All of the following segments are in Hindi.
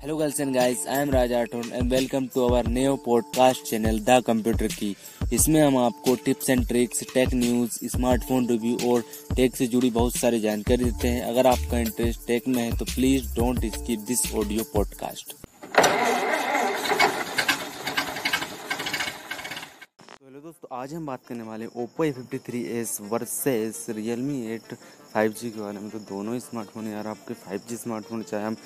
Hello girls and guys, I am Raj Rathod and welcome to our new podcast channel the computer की इसमें हम आपको tips and tricks tech news smartphone review और टेक से जुड़ी बहुत सारी जानकारी देते हैं। अगर आपका इंटरेस्ट टेक में है तो please don't skip this audio podcast hello दोस्तों आज हम बात करने वाले Oppo A fifty three S versus Realme eight five G के बारे में तो दोनों ही स्मार्टफ़ोन यार, आपके फाइव जी स्मार्टफ़ोन चाहे हम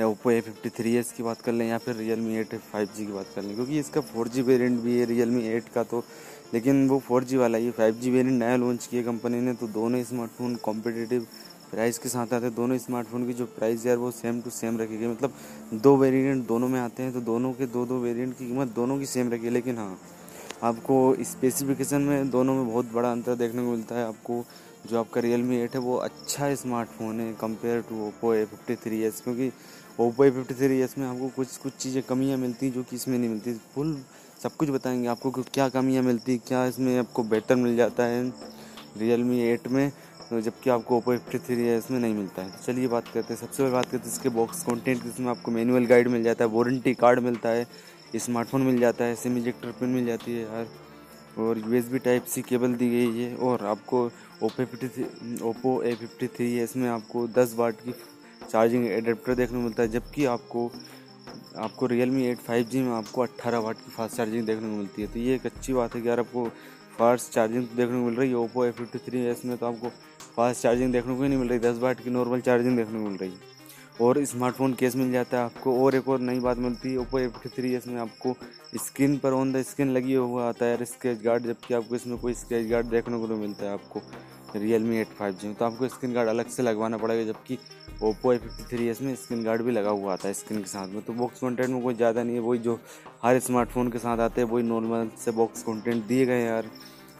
Oppo A fifty three S की बात कर लें या फिर Realme eight five G की बात कर लें, क्योंकि इसका फोर जी वेरियंट भी है रियल मी एट का तो लेकिन वो फोर जी वाला ही फाइव जी वेरियंट नया लॉन्च किया कंपनी ने तो दोनों स्मार्टफ़ोन कॉम्पिटेटिव प्राइस के साथ आते हैं, दोनों स्मार्टफ़ोन की जो प्राइस यार वो सेम टू सेम रखी गई मतलब दो वेरिएंट दोनों में आते हैं तो दोनों के दो दो वेरिएंट की कीमत दोनों की सेम रखी है, लेकिन हाँ आपको स्पेसिफिकेशन में दोनों में बहुत बड़ा अंतर देखने को मिलता है, आपको जो आपका रियल मी एट है, वो अच्छा स्मार्टफ़ोन है compare to Oppo A fifty three S क्योंकि Oppo A fifty three S में आपको कुछ कुछ चीज़ें कमियाँ मिलती हैं जो कि इसमें नहीं मिलती। फुल सब कुछ बताएँगे आपको क्या कमियाँ मिलती क्या इसमें आपको बेटर मिल जाता है रियल मी एट में, जबकि आपको ओप्पो फिफ्टी थ्री एस में नहीं मिलता है। तो चलिए बात करते हैं। सबसे पहले बात करते हैं इसके बॉक्स कंटेंट इसमें आपको मैनुअल गाइड मिल जाता है वारंटी कार्ड मिलता है स्मार्टफ़ोन मिल जाता है सिम इजेक्टर पिन मिल जाती है यार और यूएसबी टाइप सी केबल दी गई है, और आपको Oppo fifty three, Oppo A fifty three है इसमें आपको दस वाट की चार्जिंग एडेप्टर देखने को मिलता है, जबकि आपको आपको Realme eight five G में आपको अट्ठारह वाट की फास्ट चार्जिंग देखने को मिलती है। तो ये एक अच्छी बात है कि यार आपको फास्ट चार्जिंग तो देखने को मिल रही है, ओप्पो ए फिफ्टी थ्री है इसमें तो आपको फास्ट चार्जिंग देखने को ही नहीं मिल रही, दस वाट की नॉर्मल चार्जिंग देखने को मिल रही है। और स्मार्टफ़ोन केस मिल जाता है आपको। और एक और नई बात मिलती है Oppo A fifty three S में आपको स्क्रीन पर ऑन द स्क्रीन लगी हुआ आता है स्केच गार्ड जबकि आपको इसमें कोई स्केच गार्ड देखने को नहीं मिलता है आपको Realme eight five G तो आपको स्क्रीन गार्ड अलग से लगवाना पड़ेगा, जबकि Oppo A fifty three S में स्क्रीन गार्ड भी लगा हुआ आता है स्क्रीन के साथ में। तो बॉक्स कंटेंट में कोई ज़्यादा नहीं है, वही जो हर स्मार्टफ़ोन के साथ आते हैं, वही नॉर्मल से बॉक्स कंटेंट दिए गए यार।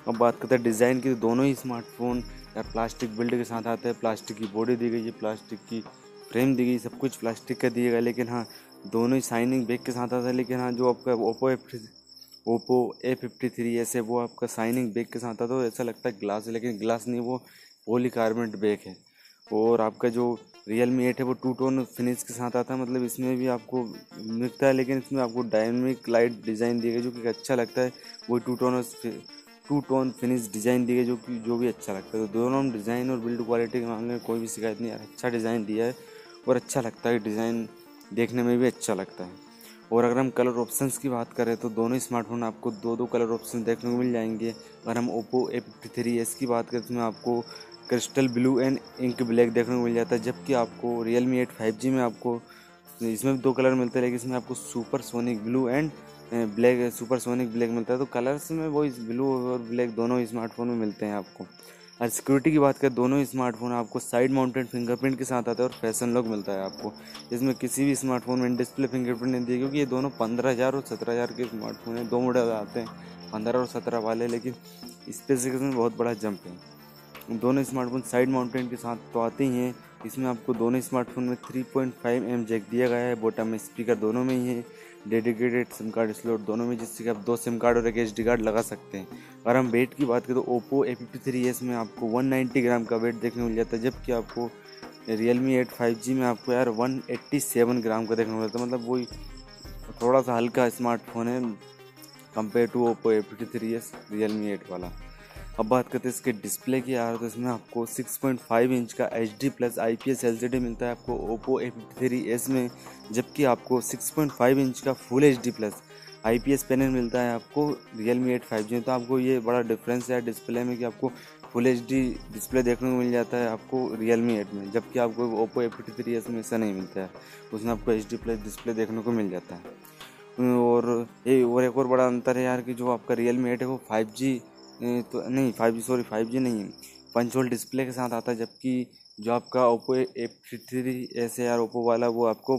अब बात करते हैं डिज़ाइन की तो दोनों ही स्मार्टफ़ोन यार प्लास्टिक बिल्ड के साथ आते हैं। प्लास्टिक की बॉडी दी गई है प्लास्टिक की फ्रेम दी गई सब कुछ प्लास्टिक का दिए गया, लेकिन हाँ दोनों ही साइनिंग बैग के साथ आता है लेकिन हाँ जो आपका Oppo A Oppo A fifty three ऐसे वो आपका शाइनिंग बैग के साथ आता तो ऐसा लगता है ग्लास है, लेकिन ग्लास नहीं, वो पॉलीकार्बोनेट बैग है। और आपका जो रियल मी एट है, वो टू टोन फिनिश के साथ आता है मतलब इसमें भी आपको मिलता है, लेकिन इसमें आपको डायनेमिक लाइट डिज़ाइन दी गई जो कि अच्छा लगता है। वही two tone two tone finish design दी गई जो कि, जो भी अच्छा लगता है। तो दोनों डिज़ाइन और बिल्ड क्वालिटी के मामले में कोई भी शिकायत नहीं अच्छा डिज़ाइन दिया है। और अच्छा लगता है, डिज़ाइन देखने में भी अच्छा लगता है। और अगर हम कलर ऑप्शंस की बात करें तो दोनों स्मार्टफ़ोन आपको दो दो कलर ऑप्शन देखने को मिल जाएँगे। अगर हम Oppo A fifty three S की बात करें तो उसमें आपको crystal blue and ink black देखने को मिल जाता है, जबकि आपको Realme eight five G में आपको, इसमें भी दो कलर मिलते हैं, लेकिन इसमें आपको supersonic blue and black supersonic black मिलता है। तो कलर्स में वो इस ब्लू और ब्लैक दोनों स्मार्टफ़ोन में मिलते हैं आपको। और सिक्योरिटी की बात करें, दोनों स्मार्टफ़ोन आपको साइड माउंटेड फिंगरप्रिंट के साथ आता है और फ़ैशन लॉक मिलता है आपको। जिसमें किसी भी स्मार्टफ़ोन में डिस्प्ले फिंगरप्रिंट नहीं दिया, क्योंकि ये दोनों पंद्रह हज़ार और सत्रह हज़ार के स्मार्टफ़ोन हैं। दो मॉडल आते हैं, पंद्रह और सत्रह वाले, लेकिन स्पेसिफिकेशन में बहुत बड़ा जंप है। दोनों स्मार्टफ़ोन साइड माउंटेन के साथ तो आते ही हैं। इसमें आपको दोनों स्मार्टफ़ोन में 3.5 एम जैक दिया गया है बोटम में स्पीकर दोनों में ही है। डेडिकेटेड सिम कार्ड स्लॉट दोनों में, जिससे कि आप दो सिम कार्ड और एक एच कार्ड लगा सकते हैं। अगर हम वेट की बात करें तो Oppo A fifty three S में आपको 190 ग्राम का वेट देखने को मिल जाता है, जबकि आपको Realme eight five G में आपको यार 187 ग्राम का देखने को मिलता है। मतलब वही थोड़ा सा हल्का स्मार्टफ़ोन है compare to Oppo A fifty three S Realme eight वाला। अब बात करते हैं इसके डिस्प्ले की यार तो इसमें आपको 6.5 इंच का H D plus I P S L C D मिलता है आपको ओप्पो ए थ्री एस में, जबकि आपको 6.5 इंच का full H D plus I P S panel मिलता है आपको Realme eight five G तो आपको ये बड़ा डिफरेंस है डिस्प्ले में कि आपको फुल एच डी डिस्प्ले देखने को मिल जाता है आपको रियल मी एट में, जबकि आपको Oppo A fifty three S में ऐसा नहीं मिलता है। उसमें आपको एच डी प्लस डिस्प्ले देखने को मिल जाता है। और ये और एक और बड़ा अंतर है यार कि जो आपका रियल मी एट है वो फाइव जी तो नहीं five G sorry five G नहीं पंचोल डिस्प्ले के साथ आता है, जबकि जो आपका ओप्पो ए थ्री एस यार ओप्पो वाला, वो आपको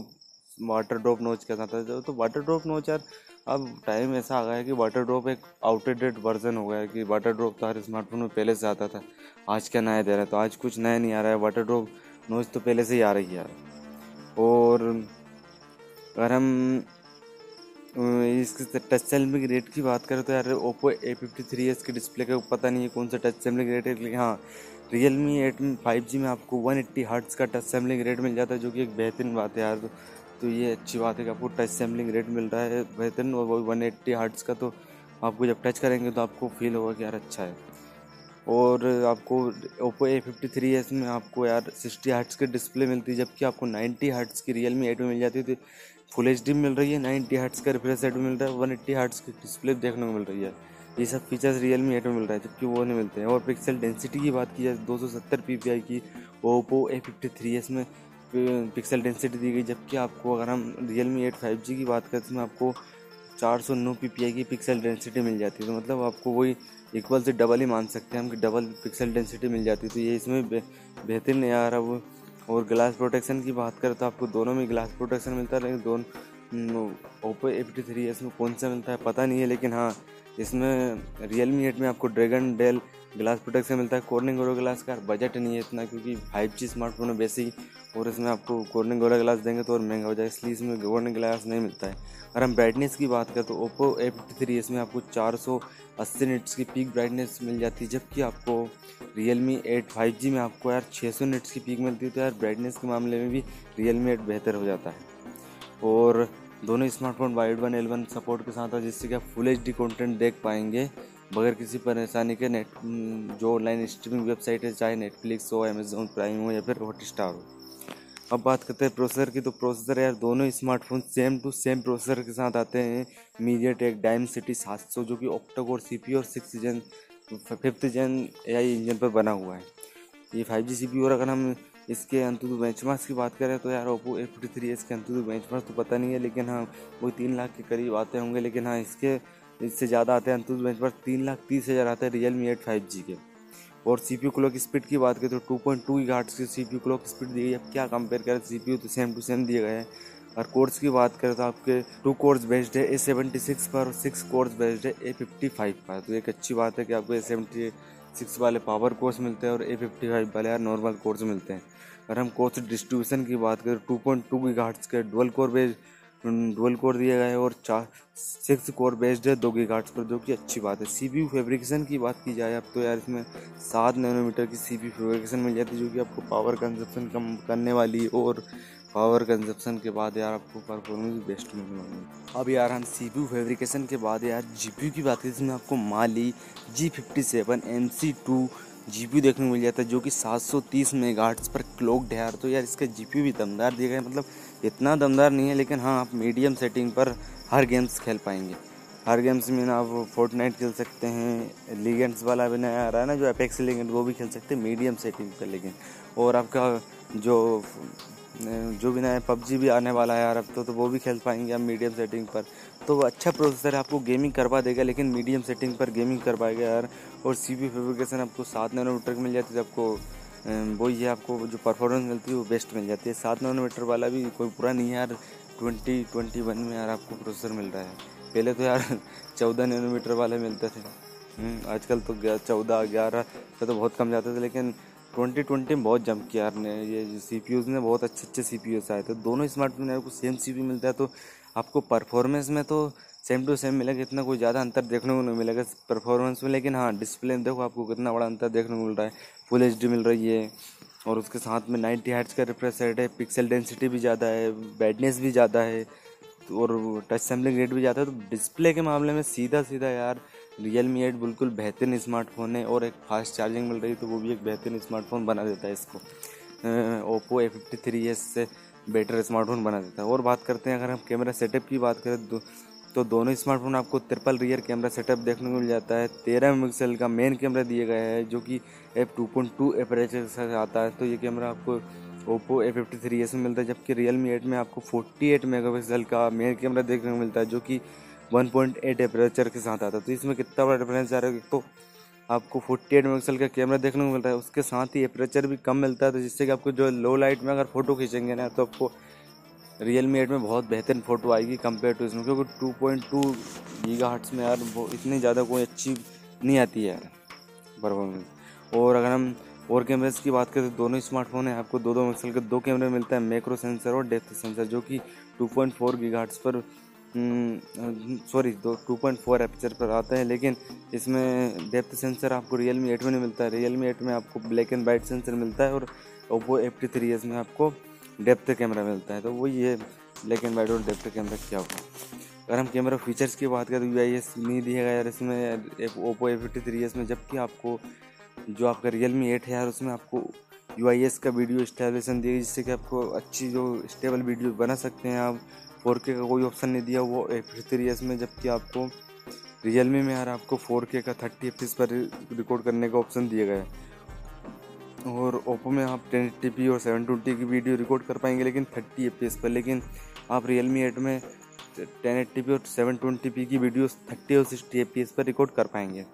वाटर ड्रॉप नोच के साथ आता है। तो वाटर ड्रॉप नोच यार, अब टाइम ऐसा आ गया है कि वाटर ड्रॉप एक आउटडेटेड वर्जन हो गया है कि वाटर ड्रॉप तो हर स्मार्टफ़ोन में पहले से आता था। आज क्या नया दे रहा है? तो आज कुछ नया नहीं आ रहा है। वाटर ड्रॉप नोच तो पहले से ही आ रही है यार। और अगर हम इसके टच सेलमिक रेट की बात करें तो यार, Oppo A fifty three S के डिस्प्ले का पता नहीं है कौन सा टच सेलमिक रेट है, लेकिन हाँ Realme eight five G में आपको वन एट्टी हर्ट्स का टच सेमलिंग रेट मिल जाता है, जो कि एक बेहतरीन बात है यार। तो तो ये अच्छी बात है कि आपको टच सेमलिंग रेट मिल रहा है बेहतरीन, और वन एट्टी हर्ट्स का तो आपको जब टच करेंगे तो आपको फील होगा कि यार अच्छा है। और आपको Oppo A fifty three S में आपको यार सिक्सटी हार्ट्स की डिस्प्ले मिलती है, जबकि आपको नाइन्टी हार्ट्स की रियल मी एट में मिल जाती थी फुल एच डी मिल रही है नाइन्टी हार्ट्स का रिफ्रेश रेट मिल रहा है वन एट्टी हार्ट्स की डिस्प्ले देखने को मिल रही है। ये सब फीचर्स रियल मी एट में मिल रहा है, जबकि वो नहीं मिलते हैं। और पिक्सल डेंसिटी की बात की जाए, दो सौ सत्तर पी पी आई की Oppo A fifty three S में पिक्सल डेंसिटी दी गई, जबकि आपको अगर हम Realme eight five G की बात करें तो इसमें आपको चार सौ नौ पी पी आई की पिक्सल डेंसिटी मिल जाती है तो मतलब आपको वही इक्वल से डबल ही मान सकते हैं, हम कि डबल पिक्सल डेंसिटी मिल जाती है। तो ये इसमें बेहतर नहीं आ रहा वो और ग्लास प्रोटेक्शन की बात करें तो आपको दोनों में ग्लास प्रोटेक्शन मिलता है, लेकिन दोनों ओप्पो ए फिफ्टी थ्री इसमें कौन सा मिलता है पता नहीं है, लेकिन हाँ इसमें रियल मी एट में आपको ड्रैगन डेल ग्लास प्रोटेक्शन मिलता है। कॉर्निंग गोरो ग्लास का बजट नहीं है इतना, क्योंकि फाइव जी स्मार्टफ़ोन है बेसिक और इसमें आपको कॉर्निंग गोरा ग्लास देंगे तो और महँगा हो जाएगा। इसलिए इसमें कॉर्निंग ग्लास नहीं मिलता है। अगर हम ब्राइटनेस की बात करें तो ओप्पो ए फिफ्टी थ्री इसमें आपको चार सौ अस्सी निट्स की पीक ब्राइटनेस मिल जाती है, जबकि आपको Realme eight five G में आपको यार छः सौ निट्स की पीक मिलती है तो यार ब्राइटनेस के मामले में भी रियल मी एट बेहतर हो जाता है। और दोनों smartphone Widevine L one support के साथ है जिससे कि आप फुल एच डी कॉन्टेंट देख पाएँगे। बगैर किसी परेशानी के नेट जो ऑनलाइन स्ट्रीमिंग वेबसाइट है, चाहे नेटफ्लिक्स हो अमेजोन प्राइम हो, या फिर हॉट स्टार हो। अब बात करते हैं प्रोसेसर की तो प्रोसेसर यार, दोनों smartphone same to same processor के साथ आते हैं। मीडिया टेक डायम सिटी सात सौ, जो कि ऑक्टाकोर सी पी और six gen fifth gen A I engine पर बना हुआ है। ये फाइव जी सी पी और अगर हम इसके अंतुतु बेंचमार्क्स की बात करें तो यार ओप्पो ए फिफ्टी थ्री इसके अंतुतु बेंचमार्क्स तो पता नहीं है, लेकिन हाँ वो तीन लाख के करीब आते होंगे, लेकिन हाँ इसके इससे ज़्यादा आते हैं अंतुज बेंच पर तीन लाख तीस हज़ार आते हैं Realme eight five G के। और सी पी क्लॉक स्पीड की बात करें तो टू पॉइंट टू घाट्स की सी पी क्लॉक स्पीड दी गई अब क्या कंपेयर करें? सी पी यू तो सेम टू सेम दिए गए हैं। और कोर्स की बात करें तो आपके टू कोर्स बेस्ड है ए सेवेंटी सिक्स पर और सिक्स कोर्स बेस्ड है ए फिफ्टी फाइव पर। तो एक अच्छी बात है कि आपको ए सेवेंटी सिक्स वाले पावर कोर्स मिलते हैं और ए फिफ्टी फाइव वाले यार नॉर्मल कोर्स मिलते हैं। अगर हम कोर्स डिस्ट्रीब्यूशन की बात करें टू पॉइंट टू घाट्स के dual core based dual core दिया गया है और चार, सिक्स कोर बेस्ड है, दो गार्ड्स पर, जो कि अच्छी बात है। सी पी फेब्रिकेशन की बात की जाए, अब तो यार इसमें सात नैनोमीटर की सी पी फेब्रिकेशन मिल जाती है, जो कि आपको पावर कंजप्शन कम करने वाली और पावर कंजप्शन के बाद यार आपको परफॉर्मेंस बेस्ट मिलने वाली अब यार हम सी पी फेब्रिकेशन के बाद यार जी की बात करें, जिसमें आपको Mali G fifty seven M C two G P देखने को मिल जाता है, जो कि 730 मेगाहर्ट्ज़ पर क्लॉक्ड है। तो यार इसका जी भी दमदार दिया गया मतलब इतना दमदार नहीं है, लेकिन हाँ आप मीडियम सेटिंग पर हर गेम्स खेल पाएँगे। हर गेम्स में ना आप फोर्ट खेल सकते हैं लीगेंट्स वाला भी नया आ रहा है ना, जो अपेक्स लीगेंड वो भी खेल सकते हैं मीडियम सेटिंग पर लेकिन और आपका जो जो भी नया पबजी भी आने वाला है यार अब तो, तो वो भी खेल पाएँगे आप मीडियम सेटिंग पर। तो अच्छा प्रोसेसर आपको गेमिंग करवा देगा लेकिन मीडियम सेटिंग पर गेमिंग करवाएगा यार। और सी पी फेब्रिकेशन आपको सात नैनोमीटर की मिल जाती है आपको वो ये आपको जो परफॉर्मेंस मिलती है वो बेस्ट मिल जाती है। सात नैनोमीटर वाला भी कोई पूरा नहीं है यार ट्वेंटी ट्वेंटी वन में यार आपको प्रोसेसर मिल रहा है। पहले तो यार चौदह नैनोमीटर वाले मिलते थे। हम्म, आजकल तो चौदह ग्यारह का तो बहुत कम जाते थे लेकिन ट्वेंटी ट्वेंटी में बहुत जंप किया यार ये सी पी ने, बहुत अच्छे अच्छे सी पी आए थे। दोनों स्मार्टफ़ोन आपको सेम सी पी मिलता है तो आपको परफॉर्मेंस में तो सेम टू सेम मिलेगा, इतना कोई ज़्यादा अंतर देखने को नहीं मिलेगा परफॉर्मेंस में। लेकिन हाँ डिस्प्ले में देखो आपको कितना बड़ा अंतर देखने को मिल रहा है। फुल एचडी मिल रही है, और उसके साथ में नाइन्टी हाइट्स का रिफ्रेश रेट है पिक्सल डेंसिटी भी ज़्यादा है बैडनेस भी ज़्यादा है और टच सैम्पलिंग रेट भी ज़्यादा है। तो डिस्प्ले के मामले में सीधा सीधा यार रियल मी एट बिल्कुल बेहतरीन स्मार्टफ़ोन है और एक फास्ट चार्जिंग मिल रही है तो वो भी एक बेहतरीन स्मार्टफ़ोन बना देता है इसको। Oppo A fifty three S से बेटर स्मार्टफ़ोन बना देता है। और बात करते हैं अगर हम कैमरा सेटअप की बात करें दो, तो दोनों स्मार्टफ़ोन आपको ट्रिपल रियर कैमरा सेटअप देखने को मिल जाता है। तेरह मेगापिक्सल का मेन कैमरा दिया गया है जो कि F two point two aperture आता है। तो ये कैमरा आपको Oppo A fifty three S में मिलता है जबकि रियल मी एट में आपको फोर्टी एट मेगा पिक्सल का मेन कैमरा देखने को मिलता है जो कि वन पॉइंट एट एपरेचर के साथ आता है। तो इसमें कितना बड़ा डिफरेंस आ रहा है तो आपको फोर्टी एट मेगापिक्सल का कैमरा देखने को मिलता है। उसके साथ ही एपरेचर भी कम मिलता है तो जिससे कि आपको जो लो लाइट में अगर फ़ोटो खींचेंगे ना तो आपको रियल मी एट में बहुत बेहतरीन फ़ोटो आएगी कंपेयर टू इसमें, क्योंकि two point two gigahertz में यार वो इतनी ज़्यादा कोई अच्छी नहीं आती है परफॉर्मेंस और अगर हम और कैमरेज की बात करें तो दोनों स्मार्टफ़ोन है। आपको दो दो पिक्सल के दो कैमरे मिलते हैं मैक्रो सेंसर और डेप्थ सेंसर जो कि two point four gigahertz पर सॉरी हम्म, दो टू पॉइंट फोर एपिचर पर आते हैं लेकिन इसमें डेप्थ सेंसर आपको रियल मी एट में नहीं मिलता है। रियल मी एट में आपको ब्लैक एंड वाइट सेंसर मिलता है और Oppo F T three S में आपको डेप्थ कैमरा मिलता है। तो वही है ब्लैक एंड वाइट और डेप्थ कैमरा क्या होगा? अगर हम कैमरा फीचर्स की बात करें तो यू आई एस नहीं दिया गया यार इसमें Oppo A fifty three S में जबकि आपको जो आपका रियल मी एट है यार उसमें आपको यू आई एस का वीडियो स्टेबलेशन दिया जिससे कि आपको अच्छी जो स्टेबल वीडियो बना सकते हैं आप। फोर के का कोई ऑप्शन नहीं दिया, वो थ्री एस में, जबकि आपको रियल मी में यार आपको फोर के का थर्टी एफ़ पर रिकॉर्ड करने का ऑप्शन दिया गया है। और ओप्पो में आप टेन टी और सेवन ट्वेंटी की वीडियो रिकॉर्ड कर पाएँगे, लेकिन थर्टी एफ़ पर, लेकिन आप रियल मी एट में टेन एट्टी और सेवन ट्वेंटी की वीडियो थर्टी और सिक्सटी एफ़ पर रिकॉर्ड कर पाएँगे।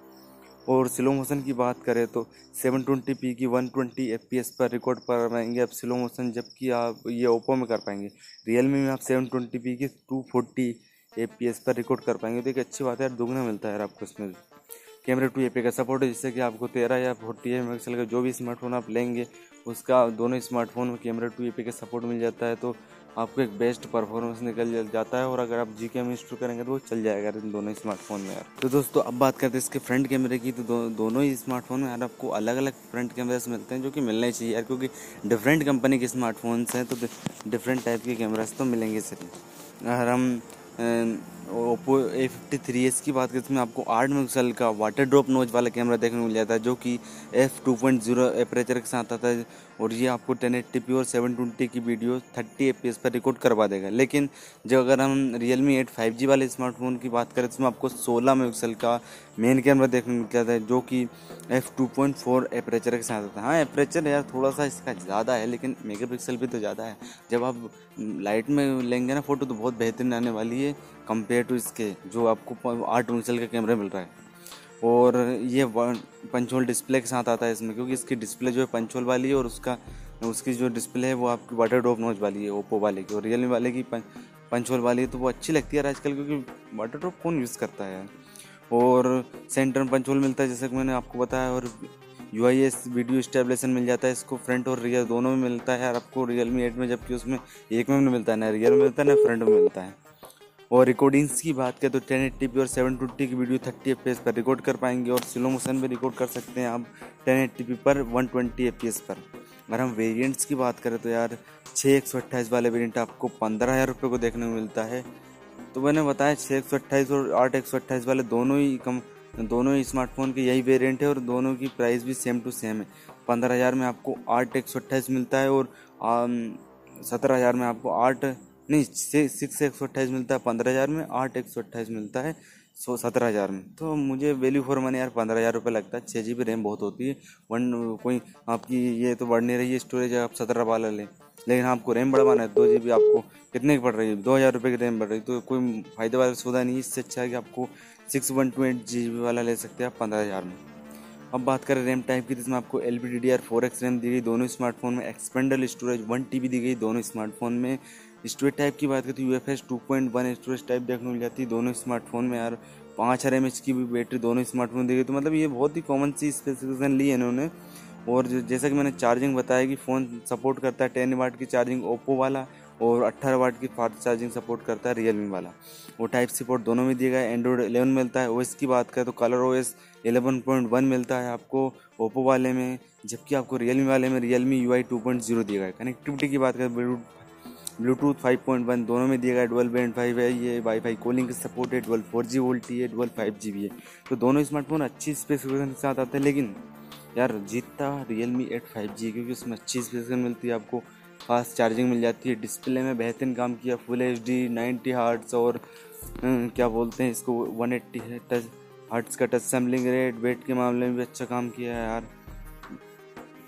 और स्लो मोशन की बात करें तो सेवन ट्वेंटी पी की one twenty F P S पर रिकॉर्ड कर पाएँगे आप स्लो मोशन जबकि आप ये ओप्पो में कर पाएँगे। रियल मी में आप सेवन ट्वेंटी पी की टू फोर्टी एफ़ पर रिकॉर्ड कर पाएँगे। तो एक अच्छी बात है यार, दुगना मिलता है यार आपको इसमें कैमरा टू ए पी का सपोर्ट है, जिससे कि आपको तेरह या फोर्टी एम एक्सल का जो भी स्मार्टफ़ोन आप लेंगे, उसका दोनों स्मार्टफ़ोन में कैमरा टू ए पी का सपोर्ट मिल जाता है। तो आपको एक बेस्ट परफॉर्मेंस निकल जाता है और अगर आप जी कैम इंस्टॉल करेंगे तो वो चल जाएगा इन दोनों स्मार्टफ़ोन में यार। तो दोस्तों अब बात करते हैं इसके फ्रंट कैमरे की। तो दो, दोनों ही स्मार्टफ़ोन में यार आपको अलग अलग फ्रंट कैमरे मिलते हैं जो कि मिलने चाहिए यार क्योंकि डिफरेंट कंपनी के स्मार्टफोन्स हैं तो डिफरेंट टाइप के कैमराज तो मिलेंगे सर अगर हम Oppo A fifty three S की बात करें इसमें आपको आठ मेगापिक्सल का वाटर ड्रॉप नोज़ वाला कैमरा देखने को मिल जाता है, जो कि F two point zero aperture के साथ आता है, और ये आपको टेन एट्टी पी और सेवन ट्वेंटी की वीडियो थर्टी एफ़ पर रिकॉर्ड करवा देगा। लेकिन जो अगर हम Realme eight five G वाले स्मार्टफ़ोन की बात करें तो उसमें आपको सोलह मेगापिक्सल का मेन कैमरा देखने को मिल जाता है, जो कि F two point four aperture के साथ आता है। हाँ एपरेचर यार थोड़ा सा इसका ज़्यादा है, लेकिन मेगा भी तो ज़्यादा है। जब आप लाइट में लेंगे ना फ़ोटो तो बहुत बेहतरीन आने वाली है। कंपेयर टू इसके, जो आपको आठ पिक्सल का कैमरा मिल रहा है। और ये पंचोल डिस्प्ले के साथ आता है इसमें, क्योंकि इसकी डिस्प्ले जो है पंचोल वाली है और उसका, उसकी जो डिस्प्ले है वो आपकी वाटर ड्रॉप नोच वाली है ओप्पो वाले की। और रियलमी वाले की पंचोल वाली है तो वो अच्छी लगती है आजकल, क्योंकि वाटर ड्रॉप कौन यूज़ करता है और सेंटर में पंचोल मिलता है, जैसे कि मैंने आपको बताया, और U I S video stabilisation मिल जाता है, इसको फ्रंट और रियर दोनों में मिलता है। और आपको रियल मी एट में, जबकि उसमें एक में नहीं मिलता है ना रियर में मिलता है ना फ्रंट में मिलता है। और रिकॉर्डिंग्स की बात करें तो टेन एट्टी पी और सेवन ट्वेंटी की वीडियो थर्टी एफ़ पर रिकॉर्ड कर पाएँगे और स्लो मोशन में रिकॉर्ड कर सकते हैं आप टेन एट्टी पी पर वन ट्वेंटी एफ़ पर। अगर हम वेरिएंट्स की बात करें तो यार छः एक सौ अट्ठाईस वाले वेरिएंट आपको पंद्रह हज़ार रुपये को देखने को मिलता है। तो मैंने बताया छः एक सौ अट्ठाईस और आठ एक सौ अट्ठाईस वाले दोनों ही कम, दोनों ही स्मार्टफ़ोन के यही वेरिएंट है और दोनों की प्राइस भी सेम टू सेम है। पंद्रह हज़ार में आपको आठ एक सौ अट्ठाईस मिलता है और सत्रह हज़ार में आपको आठ नहीं सिक्स एक सौ अट्ठाईस मिलता है पंद्रह हज़ार में, आठ एक सौ अट्ठाईस मिलता है सौ, सत्रह हज़ार में। तो मुझे वैल्यू फॉर मनी यार पंद्रह हज़ार रुपये लगता है छः जी बी रैम बहुत होती है। वन, कोई आपकी ये तो बढ़ नहीं रही है स्टोरेज आप सत्रह वाला लें। लेकिन आपको रैम बढ़वाना है, दो जी बी आपको कितने की पड़ रही है? दो हज़ार रुपये की रैम बढ़ रही है। तो कोई फ़ायदे वाला सौदा नहीं इससे अच्छा है कि आपको six one two eight G B वाला ले सकते हैं आप पंद्रह हज़ार में। अब बात करें रैम टाइप की, जिसमें आपको L B D D R four X RAM दी गई। दोनों स्मार्टफ़ोन में expandable storage one T B दी गई। दोनों स्मार्टफ़ोन में स्टोरेज टाइप की बात करें तो U F S two point one storage type देखने को मिल जाती है दोनों स्मार्टफ़ोन में यार। पाँच हज़ार एम एच की भी बैटरी दोनों स्मार्टफ़ोन दी गई तो मतलब ये बहुत ही कॉमन सी स्पेसिफिकेशन ली है इन्होंने। और जैसा कि मैंने चार्जिंग बताया कि फ़ोन सपोर्ट करता है टेन वाट की चार्जिंग ओप्पो वाला और अट्ठारह वाट की फास्ट चार्जिंग सपोर्ट करता है रियलमी वाला। वो टाइप सपोर्ट दोनों में दिया गया है एंड्रॉइड एलेवन मिलता है। ओएस की बात करें तो Color O S eleven point one मिलता है आपको ओप्पो वाले में। जबकि आपको रियलमी वाले में रियलमी यू आई टू दिया गया है। कनेक्टिविटी की बात करें ब्लूटूथ 5.1 दोनों में दिया गया डुअल बैंड फाइव है, ये वाईफाई कॉलिंग सपोर्ट है, डुअल फोर जी वोल्टी है डुअल फाइव जी भी है। तो दोनों स्मार्टफ़ोन अच्छी स्पेसिफिकेशन के साथ आते हैं, लेकिन यार जीतता Realme eight five G क्योंकि उसमें अच्छी स्पेसिफिकेशन मिलती है, आपको फास्ट चार्जिंग मिल जाती है डिस्प्ले में बेहतरीन काम किया full H D ninety hertz और क्या बोलते हैं इसको वन एट्टी टच हार्ट्स का टच सैम्पलिंग रेट वेट के मामले में भी अच्छा काम किया है यार।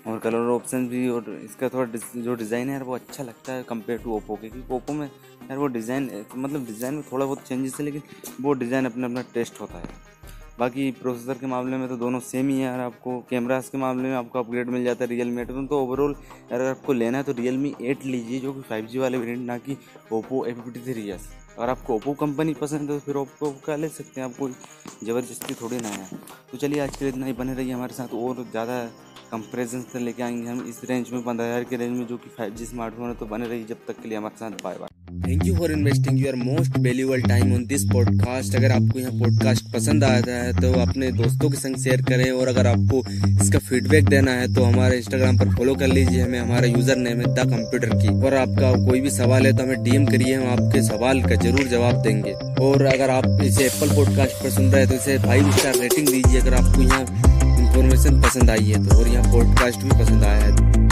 और कलर ऑप्शन भी और इसका थोड़ा जो डिज़ाइन है यार वो अच्छा लगता है कंपेयर टू ओप्पो के, क्योंकि ओप्पो में यार वो डिज़ाइन मतलब डिज़ाइन में थोड़ा बहुत चेंजेस है, लेकिन वो डिज़ाइन अपना अपना टेस्ट होता है। बाकी प्रोसेसर के मामले में तो दोनों सेम ही है यार, आपको कैमरास के मामले में आपको अपग्रेड मिल जाता है रियल मी एट तो ओवरऑल अगर आपको लेना है तो रियल मी एट लीजिए, जो कि फाइव जी वाले वेरियंट ना कि Oppo A fifty three S अगर आपको ओप्पो कंपनी पसंद है तो फिर ओप्पो का ले सकते हैं। आपको ज़बरदस्ती थोड़ी ना है। तो चलिए, आज के लिए इतना ही बने रहिए हमारे साथ और ज़्यादा कंपेरिजन से लेके आएँगे हम इस रेंज में, पंद्रह हज़ार के रेंज में, जो कि फाइव जी स्मार्टफ़ोन है। तो बने रही जब तक के लिए हमारे साथ। Bye bye thank you for investing your most valuable time on this podcast अगर आपको यहाँ पॉडकास्ट पसंद आता है तो अपने दोस्तों के संग शेयर करें। और अगर आपको इसका फीडबैक देना है तो हमारे इंस्टाग्राम पर फॉलो कर लीजिए। हमें, हमारा यूज़र नेम है द कंप्यूटर की और आपका कोई भी सवाल है तो हमें डीएम करिए। हम आपके सवाल का ज़रूर जवाब देंगे। और अगर आप इसे एप्पल पॉडकास्ट पर सुन रहे हैं तो इसे फाइव स्टार रेटिंग दीजिए अगर आपको यहाँ इन्फॉर्मेशन पसंद आई है तो और यहाँ पॉडकास्ट भी पसंद आया है।